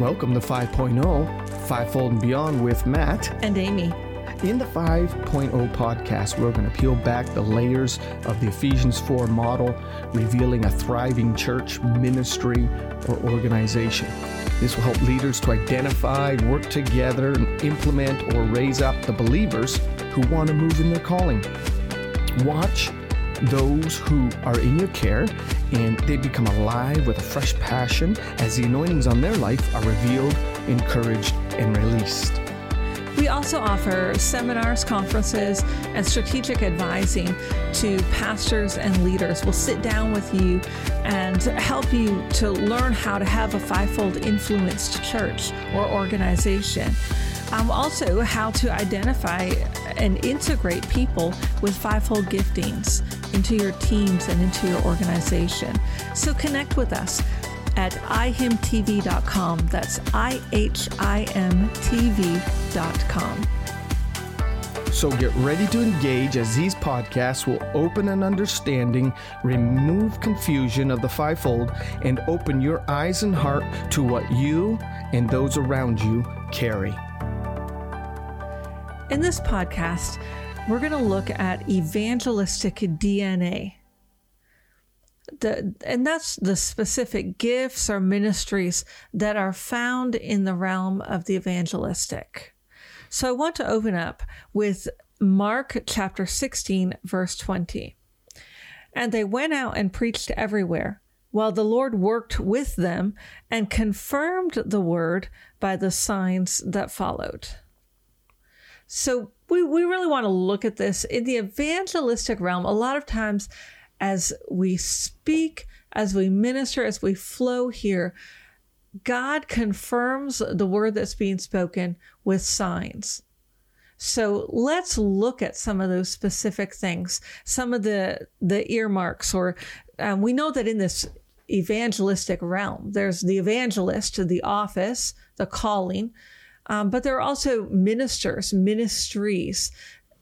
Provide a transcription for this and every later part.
Welcome to 5.0, Fivefold and Beyond with Matt. And Amy. In the 5.0 podcast, we're going to peel back the layers of the Ephesians 4 model, revealing a thriving church, ministry, or organization. This will help leaders to identify, work together, and implement or raise up the believers who want to move in their calling. Watch those who are in your care and they become alive with a fresh passion as the anointings on their life are revealed, encouraged, and released. We also offer seminars, conferences, and strategic advising to pastors and leaders. We'll sit down with you and help you to learn how to have a fivefold influenced church or organization. Um, also, how to identify and integrate people with fivefold giftings into your teams and into your organization. So connect with us at ihimtv.com. That's I H I M TV.com. So get ready to engage as these podcasts will open an understanding, remove confusion of the fivefold, and open your eyes and heart to what you and those around you carry. In this podcast, we're going to look at evangelistic DNA. The, and that's the specific gifts or ministries that are found in the realm of the evangelistic. So I want to open up with Mark chapter 16, verse 20. And they went out and preached everywhere, while the Lord worked with them and confirmed the word by the signs that followed. So we, we really want to look at this in the evangelistic realm. A lot of times, as we speak, as we minister, as we flow here, God confirms the word that's being spoken with signs. So let's look at some of those specific things, some of the the earmarks, or um, we know that in this evangelistic realm, there's the evangelist, the office, the calling, um, but there are also ministers, ministries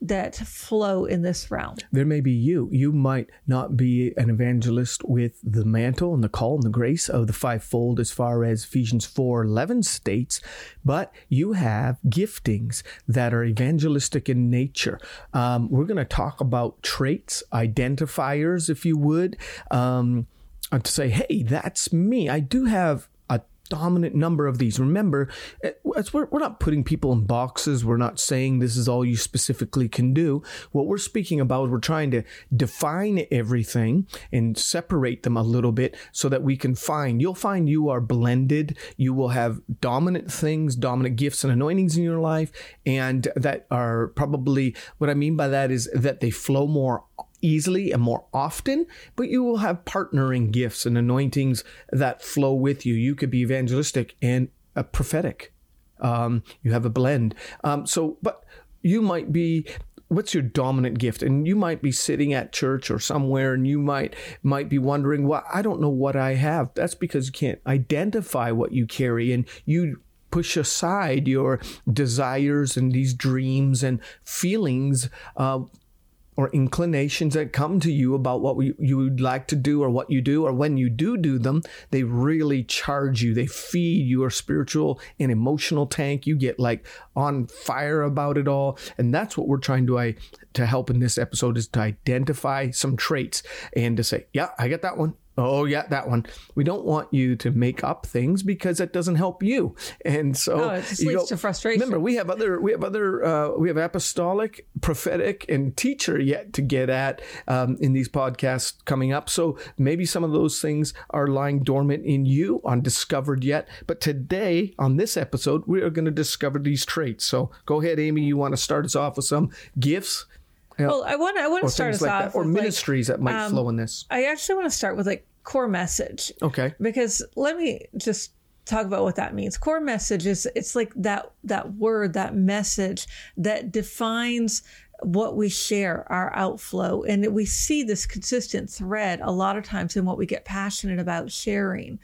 that flow in this realm. There may be you. You might not be an evangelist with the mantle and the call and the grace of the fivefold as far as Ephesians 4 11 states, but you have giftings that are evangelistic in nature. Um, we're going to talk about traits, identifiers, if you would. Um, to say, hey, that's me. I do have dominant number of these. Remember, eh, we're, we're not putting people in boxes. We're not saying this is all you specifically can do. What we're speaking about, we're trying to define everything and separate them a little bit so that we can find, you'll find you are blended. You will have dominant things, dominant gifts and anointings in your life. And that are probably, what I mean by that is that they flow more easily and more often, but you will have partnering gifts and anointings that flow with you. You could be evangelistic and prophetic. Um, you have a blend. Um, so, but you might be what's your dominant gift and you might be sitting at church or somewhere and you might might be wondering well i don't know what i have that's because you can't identify what you carry and you push aside your desires and these dreams and feelings uh, or inclinations that come to you about what you would like to do or what you do, or when you do do them, they really charge you. They feed your spiritual and emotional tank. You get like on fire about it all. And that's what we're trying to, I, to help in this episode is to identify some traits and to say, yeah, I get that one. Oh yeah, that one. We don't want you to make up things because that doesn't help you. And so oh, it leads go, to frustration. Remember, we have other, we have other, uh, we have apostolic, prophetic, and teacher yet to get at um, in these podcasts coming up. So maybe some of those things are lying dormant in you, undiscovered yet. But today on this episode, we are going to discover these traits. So go ahead, Amy. You want to start us off with some gifts well, I want I want to start us like off that, or ministries like, that might um, flow in this. I actually want to start with like core message. Okay. Because let me just talk about what that means. Core message is it's like that that word, that message that defines what we share, our outflow. And we see this consistent thread a lot of times in what we get passionate about sharing.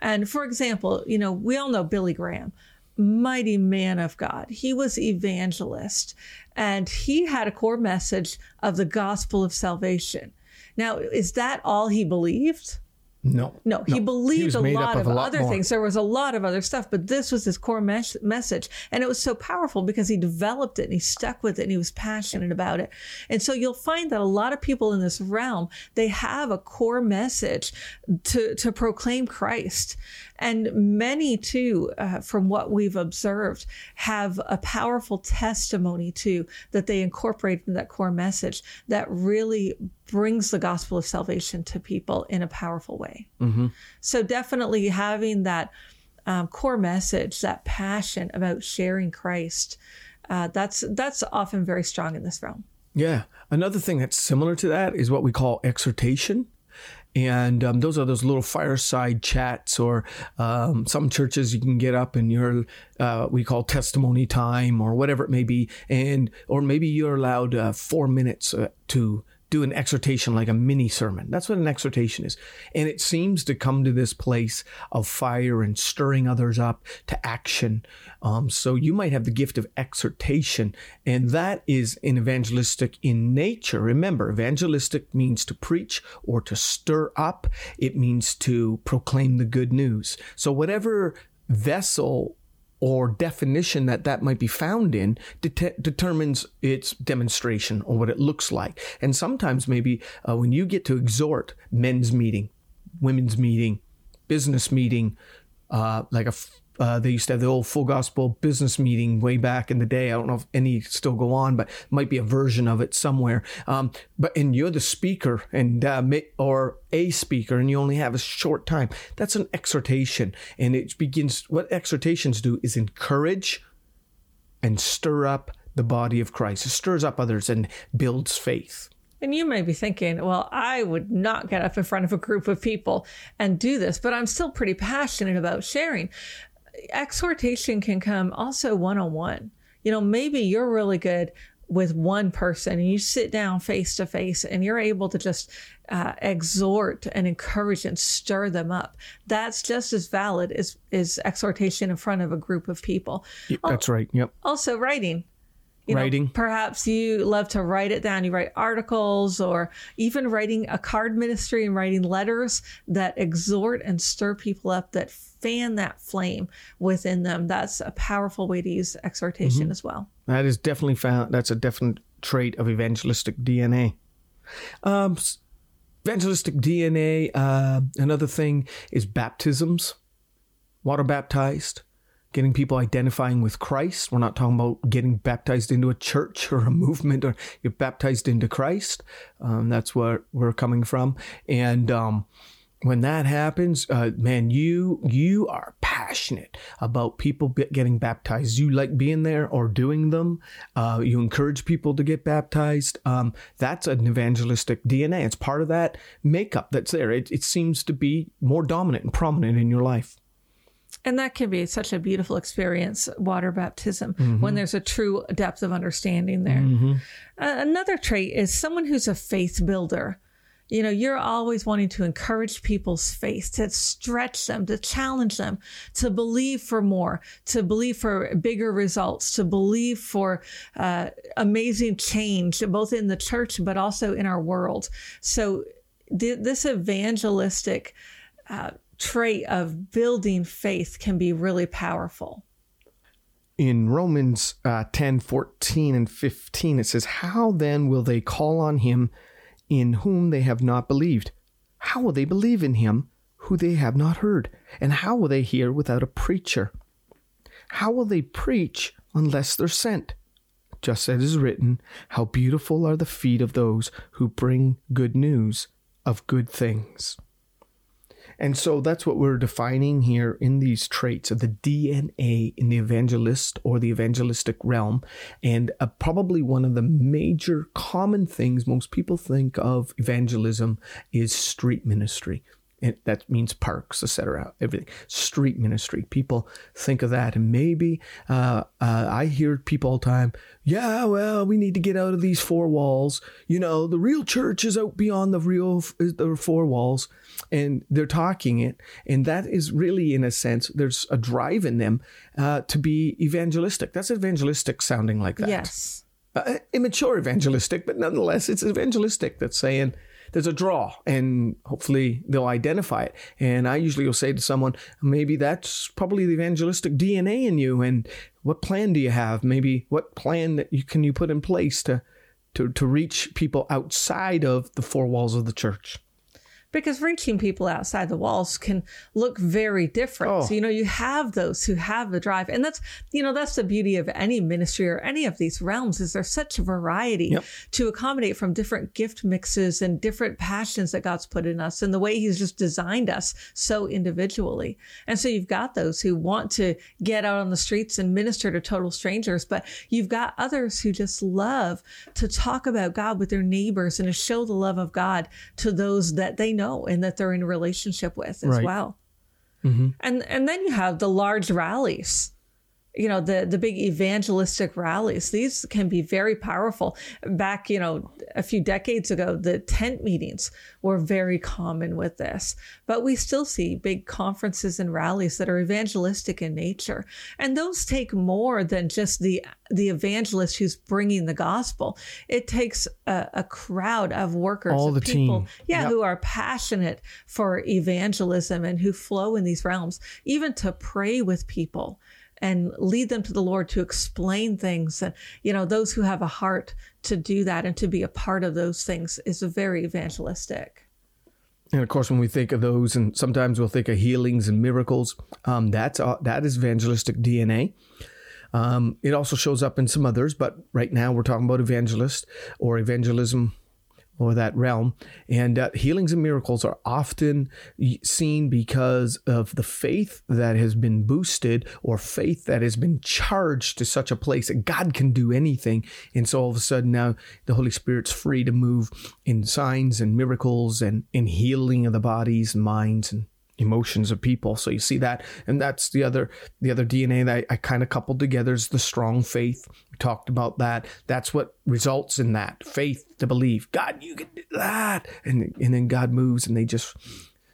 And for example, you know, we all know Billy Graham mighty man of God. He was evangelist and he had a core message of the gospel of salvation. Now, is that all he believed? No. No, he He believed was a lot of a lot other more. things. There was a lot of other stuff, but this was his core mes- message. And it was so powerful because he developed it and he stuck with it and he was passionate about it. And so you'll find that a lot of people in this realm, they have a core message to, to proclaim Christ. And many, too, uh, from what we've observed, have a powerful testimony, too, that they incorporate in that core message that really brings the gospel of salvation to people in a powerful way. So definitely having that um, core message, that passion about sharing Christ, uh, that's that's often very strong in this realm. Yeah. Another thing that's similar to that is what we call exhortation. And um, those are those little fireside chats, or um, some churches you can get up and you're, uh, we call testimony time, or whatever it may be, and or maybe you're allowed uh, four minutes uh, to do an exhortation like a mini sermon. That's what an exhortation is. And it seems to come to this place of fire and stirring others up to action. Um, so you might have the gift of exhortation, and that is evangelistic in nature. Remember, evangelistic means to preach or to stir up, it means to proclaim the good news. So whatever vessel or definition that that might be found in det- determines its demonstration or what it looks like. And sometimes maybe uh, when you get to exhort men's meeting, women's meeting, business meeting, uh, like a f- uh, they used to have the old full gospel business meeting way back in the day. I don't know if any still go on, but might be a version of it somewhere. Um, but and you're the speaker and uh, or a speaker, and you only have a short time. That's an exhortation, and it begins. What exhortations do is encourage and stir up the body of Christ. It stirs up others and builds faith. And you may be thinking, well, I would not get up in front of a group of people and do this, but I'm still pretty passionate about sharing. Exhortation can come also one on one. You know, maybe you're really good with one person and you sit down face to face and you're able to just uh, exhort and encourage and stir them up. That's just as valid as, as exhortation in front of a group of people. That's right. Yep. Also, writing. You know, Writing. perhaps you love to write it down. You write articles or even writing a card ministry and writing letters that exhort and stir people up, that fan that flame within them. That's a powerful way to use exhortation Mm-hmm. as well. That is definitely found. That's a definite trait of evangelistic DNA. Um, evangelistic DNA. Uh, another thing is baptisms, water baptized, getting people identifying with Christ. We're not talking about getting baptized into a church or a movement, or you're baptized into Christ. Um, that's where we're coming from, and um, when that happens, uh, man, you you are passionate about people getting baptized. You like being there or doing them. Uh, you encourage people to get baptized. Um, that's an evangelistic DNA. It's part of that makeup that's there. It, it seems to be more dominant and prominent in your life. And that can be such a beautiful experience, water baptism, Mm-hmm. when there's a true depth of understanding there. Uh, another trait is someone who's a faith builder. You know, you're always wanting to encourage people's faith, to stretch them, to challenge them, to believe for more, to believe for bigger results, to believe for uh, amazing change, both in the church but also in our world. So, th- this evangelistic uh, trait of building faith can be really powerful. in Romans uh, 10 14 and 15, it says, How then will they call on him in whom they have not believed? How will they believe in him who they have not heard? And how will they hear without a preacher? How will they preach unless they're sent? Just as it is written, How beautiful are the feet of those who bring good news of good things. And so that's what we're defining here in these traits of the DNA in the evangelist or the evangelistic realm. And uh, probably one of the major common things most people think of evangelism is street ministry. And that means parks, etc. Everything street ministry. People think of that, and maybe uh, uh, I hear people all the time. Yeah, well, we need to get out of these four walls. You know, the real church is out beyond the real the four walls, and they're talking it, and that is really, in a sense, there's a drive in them uh, to be evangelistic. That's evangelistic sounding like that Yes. uh, immature evangelistic, but nonetheless, it's evangelistic that's saying, there's a draw, and hopefully they'll identify it. And I usually will say to someone, maybe that's probably the evangelistic DNA in you. And what plan do you have? Maybe what plan that you can you put in place to to to reach people outside of the four walls of the church? Because reaching people outside the walls can look very different. Oh. So, you know, you have those who have the drive. And that's, you know, that's the beauty of any ministry or any of these realms is there's such a variety yep. to accommodate from different gift mixes and different passions that God's put in us and the way he's just designed us so individually. And so you've got those who want to get out on the streets and minister to total strangers, but you've got others who just love to talk about God with their neighbors and to show the love of God to those that they know and that they're in a relationship with as right. well. Mm-hmm. And and then you have the large rallies you know the the big evangelistic rallies these can be very powerful back you know a few decades ago the tent meetings were very common with this but we still see big conferences and rallies that are evangelistic in nature and those take more than just the the evangelist who's bringing the gospel it takes a, a crowd of workers all the people team. yeah yep. who are passionate for evangelism and who flow in these realms even to pray with people and lead them to the Lord to explain things. And, you know, those who have a heart to do that and to be a part of those things is very evangelistic. And of course, when we think of those, and sometimes we'll think of healings and miracles, um, that's uh, that is evangelistic DNA. Um, it also shows up in some others, but right now we're talking about evangelist or evangelism or that realm. And uh, healings and miracles are often seen because of the faith that has been boosted or faith that has been charged to such a place that God can do anything. And so all of a sudden now the Holy Spirit's free to move in signs and miracles and in healing of the bodies and minds and emotions of people. So you see that, and that's the other the other DNA that I, I kind of coupled together is the strong faith. We talked about that. That's what results in that faith to believe God, you can do that, and and then God moves, and they just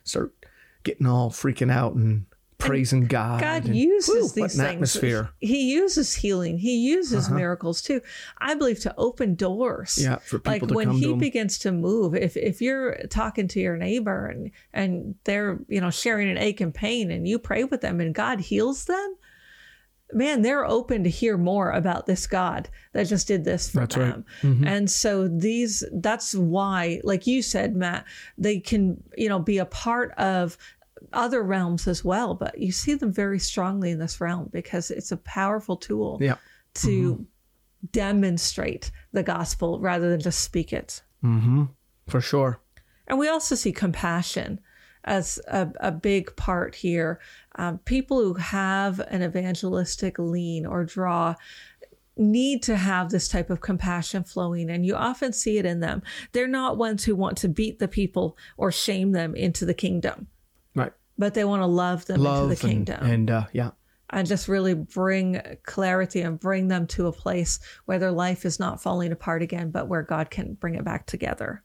start getting all freaking out and praising and God. God and, uses whew, these things. Atmosphere. He uses healing. He uses uh-huh. miracles too. I believe to open doors. Yeah, for people like to when he to begins to move. If if you're talking to your neighbor and and they're you know sharing an ache and pain, and you pray with them, and God heals them. Man, they're open to hear more about this God that just did this for that's them. Right. Mm-hmm. And so these that's why, like you said, Matt, they can, you know, be a part of other realms as well, but you see them very strongly in this realm because it's a powerful tool yeah. to mm-hmm. demonstrate the gospel rather than just speak it. Mm-hmm. For sure. And we also see compassion as a, a big part here. Um, people who have an evangelistic lean or draw need to have this type of compassion flowing and you often see it in them. They're not ones who want to beat the people or shame them into the kingdom but they want to love them love into the kingdom. And, and uh, yeah. And just really bring clarity and bring them to a place where their life is not falling apart again, but where God can bring it back together.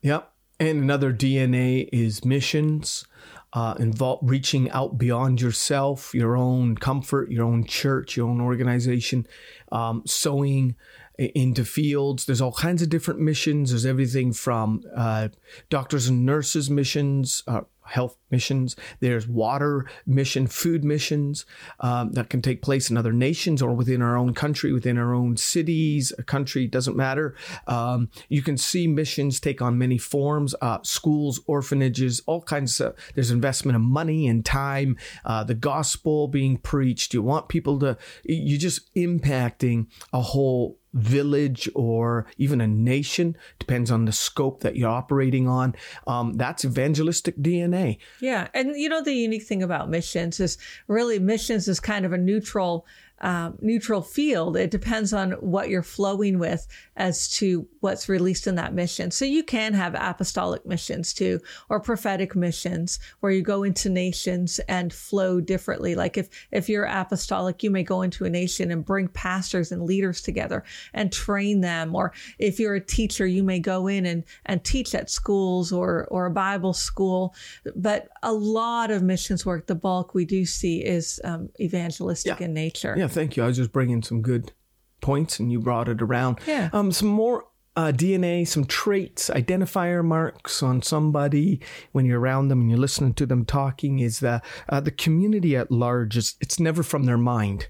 Yep. And another DNA is missions, uh, involve reaching out beyond yourself, your own comfort, your own church, your own organization, um, sowing into fields. There's all kinds of different missions. There's everything from uh, doctors and nurses missions, uh, health missions. There's water mission, food missions um, that can take place in other nations or within our own country, within our own cities, a country doesn't matter. Um, you can see missions take on many forms: uh, schools, orphanages, all kinds of. There's investment of money and time. Uh, the gospel being preached. You want people to. You're just impacting a whole village or even a nation depends on the scope that you're operating on um, that's evangelistic dna yeah and you know the unique thing about missions is really missions is kind of a neutral um, neutral field. It depends on what you're flowing with as to what's released in that mission. So you can have apostolic missions too, or prophetic missions where you go into nations and flow differently. Like if, if you're apostolic, you may go into a nation and bring pastors and leaders together and train them. Or if you're a teacher, you may go in and, and teach at schools or, or a Bible school. But a lot of missions work, the bulk we do see is um, evangelistic yeah. in nature. Yeah, thank you. I was just bringing some good points and you brought it around. Yeah. Um, some more uh, DNA, some traits, identifier marks on somebody when you're around them and you're listening to them talking is the uh, the community at large is it's never from their mind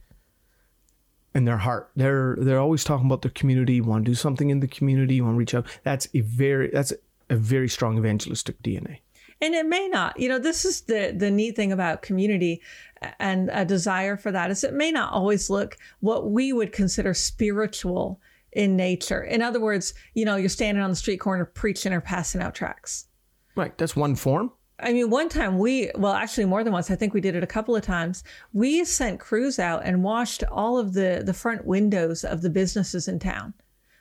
and their heart. They're they're always talking about their community, want to do something in the community, want to reach out. That's a very that's a very strong evangelistic DNA. And it may not. You know, this is the the neat thing about community and a desire for that is it may not always look what we would consider spiritual in nature. In other words, you know, you're standing on the street corner preaching or passing out tracts. Right. That's one form. I mean, one time we, well, actually more than once, I think we did it a couple of times. We sent crews out and washed all of the, the front windows of the businesses in town.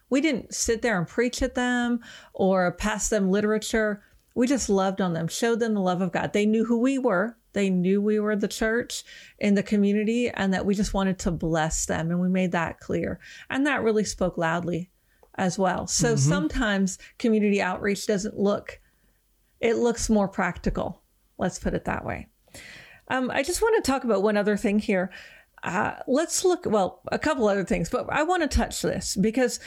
We didn't sit there and preach at them or pass them literature. We just loved on them, showed them the love of God. They knew who we were. They knew we were the church in the community and that we just wanted to bless them. And we made that clear. And that really spoke loudly as well. So mm-hmm. sometimes community outreach doesn't look, it looks more practical. Let's put it that way. Um, I just want to talk about one other thing here. Uh, let's look, well, a couple other things, but I want to touch this because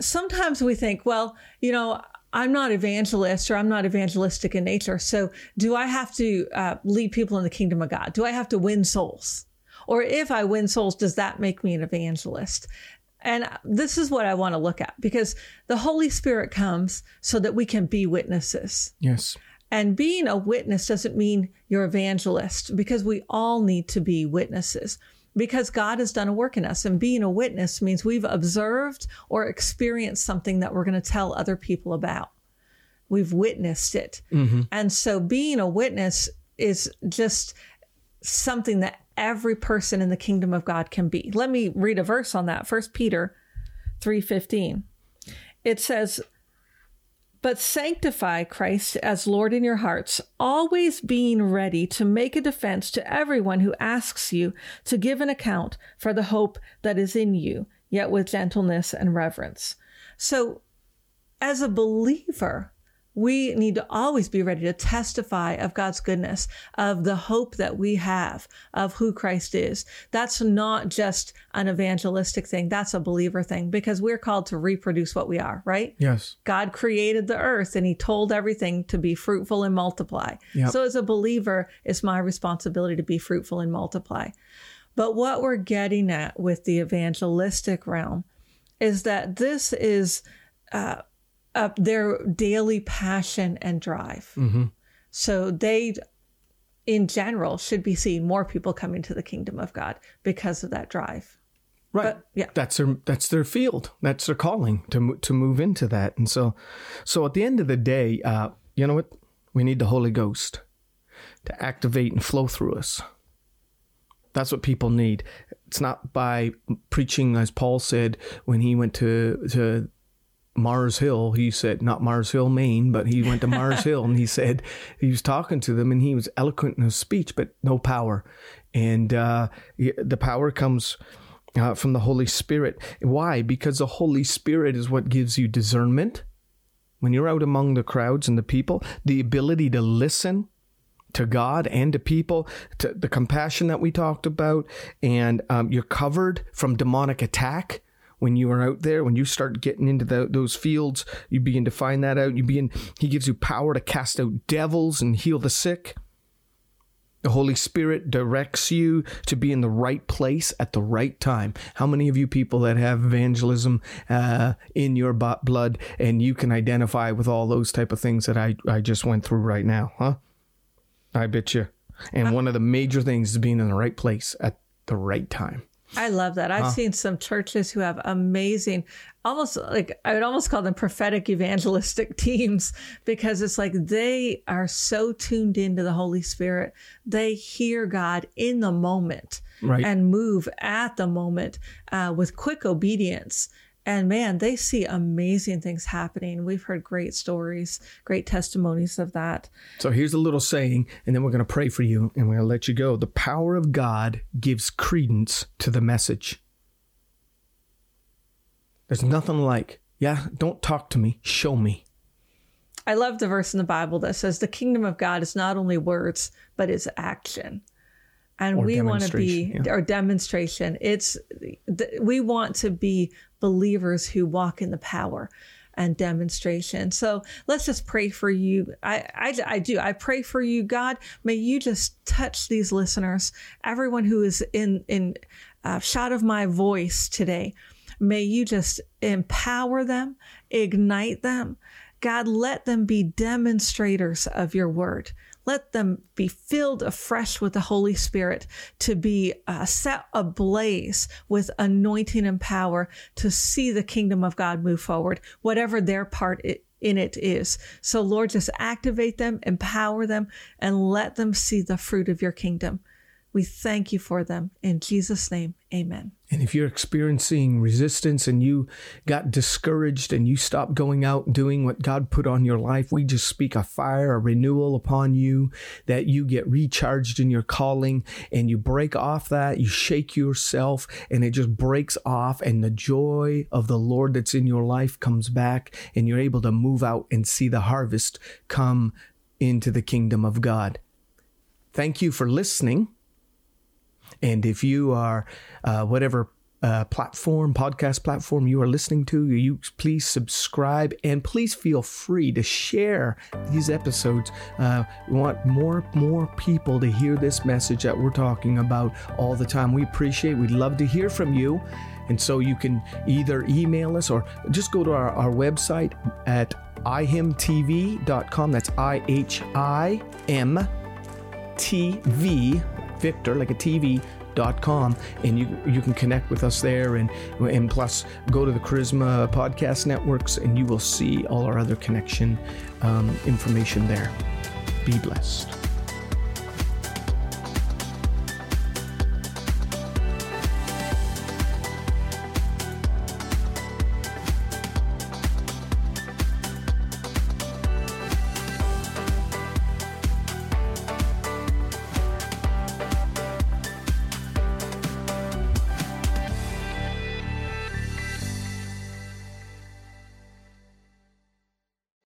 sometimes we think, well, you know, I'm not evangelist or I'm not evangelistic in nature. So do I have to uh, lead people in the kingdom of God? Do I have to win souls? Or if I win souls, does that make me an evangelist? And this is what I want to look at because the Holy Spirit comes so that we can be witnesses. Yes. And being a witness doesn't mean you're evangelist because we all need to be witnesses because God has done a work in us. And being a witness means we've observed or experienced something that we're going to tell other people about. We've witnessed it. Mm-hmm. And so being a witness is just something that every person in the kingdom of God can be. Let me read a verse on that. First Peter 3:15. It says, but sanctify Christ as Lord in your hearts, always being ready to make a defense to everyone who asks you to give an account for the hope that is in you, yet with gentleness and reverence. So, as a believer, we need to always be ready to testify of God's goodness, of the hope that we have of who Christ is. That's not just an evangelistic thing. That's a believer thing because we're called to reproduce what we are, right? Yes. God created the earth and he told everything to be fruitful and multiply. Yep. So as a believer, it's my responsibility to be fruitful and multiply. But what we're getting at with the evangelistic realm is that this is, uh, uh, their daily passion and drive. Mm-hmm. So they, in general, should be seeing more people coming to the kingdom of God because of that drive. Right. But, yeah. That's their that's their field. That's their calling to to move into that. And so, so at the end of the day, uh, you know what? We need the Holy Ghost to activate and flow through us. That's what people need. It's not by preaching, as Paul said when he went to to Mars Hill. He said, not Mars Hill, Maine, but he went to Mars Hill and he said he was talking to them and he was eloquent in his speech, but no power. And uh, the power comes uh, from the Holy Spirit. Why? Because the Holy Spirit is what gives you discernment. When you're out among the crowds and the people, the ability to listen to God and to people, to the compassion that we talked about, and um, you're covered from demonic attack when you are out there, when you start getting into the, those fields, you begin to find that out. You begin, He gives you power to cast out devils and heal the sick. The Holy Spirit directs you to be in the right place at the right time. How many of you people that have evangelism uh, in your blood and you can identify with all those type of things that I, I just went through right now, huh? I bet you. And one of the major things is being in the right place at the right time. I love that. I've huh. seen some churches who have amazing, almost like I would almost call them prophetic evangelistic teams because it's like they are so tuned into the Holy Spirit. They hear God in the moment right. and move at the moment uh, with quick obedience. And man, they see amazing things happening. We've heard great stories, great testimonies of that. So here's a little saying, and then we're going to pray for you and we're going to let you go. The power of God gives credence to the message. There's nothing like, yeah, don't talk to me, show me. I love the verse in the Bible that says the kingdom of God is not only words, but it's action and we want to be yeah. or demonstration it's we want to be believers who walk in the power and demonstration. So let's just pray for you. I, I, I do. I pray for you, God. May you just touch these listeners, everyone who is in in uh, shot of my voice today. May you just empower them, ignite them. God, let them be demonstrators of your word. Let them be filled afresh with the Holy Spirit to be uh, set ablaze with anointing and power to see the kingdom of God move forward, whatever their part in it is. So, Lord, just activate them, empower them, and let them see the fruit of your kingdom. We thank you for them. In Jesus' name, amen. And if you're experiencing resistance and you got discouraged and you stopped going out doing what God put on your life, we just speak a fire, a renewal upon you, that you get recharged in your calling and you break off that, you shake yourself and it just breaks off and the joy of the Lord that's in your life comes back and you're able to move out and see the harvest come into the kingdom of God. Thank you for listening. And if you are uh, whatever uh, platform, podcast platform you are listening to, you please subscribe and please feel free to share these episodes. Uh, we want more more people to hear this message that we're talking about all the time. We appreciate. We'd love to hear from you. And so you can either email us or just go to our, our website at ihimtv.com. That's I H I M T V Victor, like a TV. Dot com, and you you can connect with us there and and plus go to the charisma podcast networks and you will see all our other connection um, information there be blessed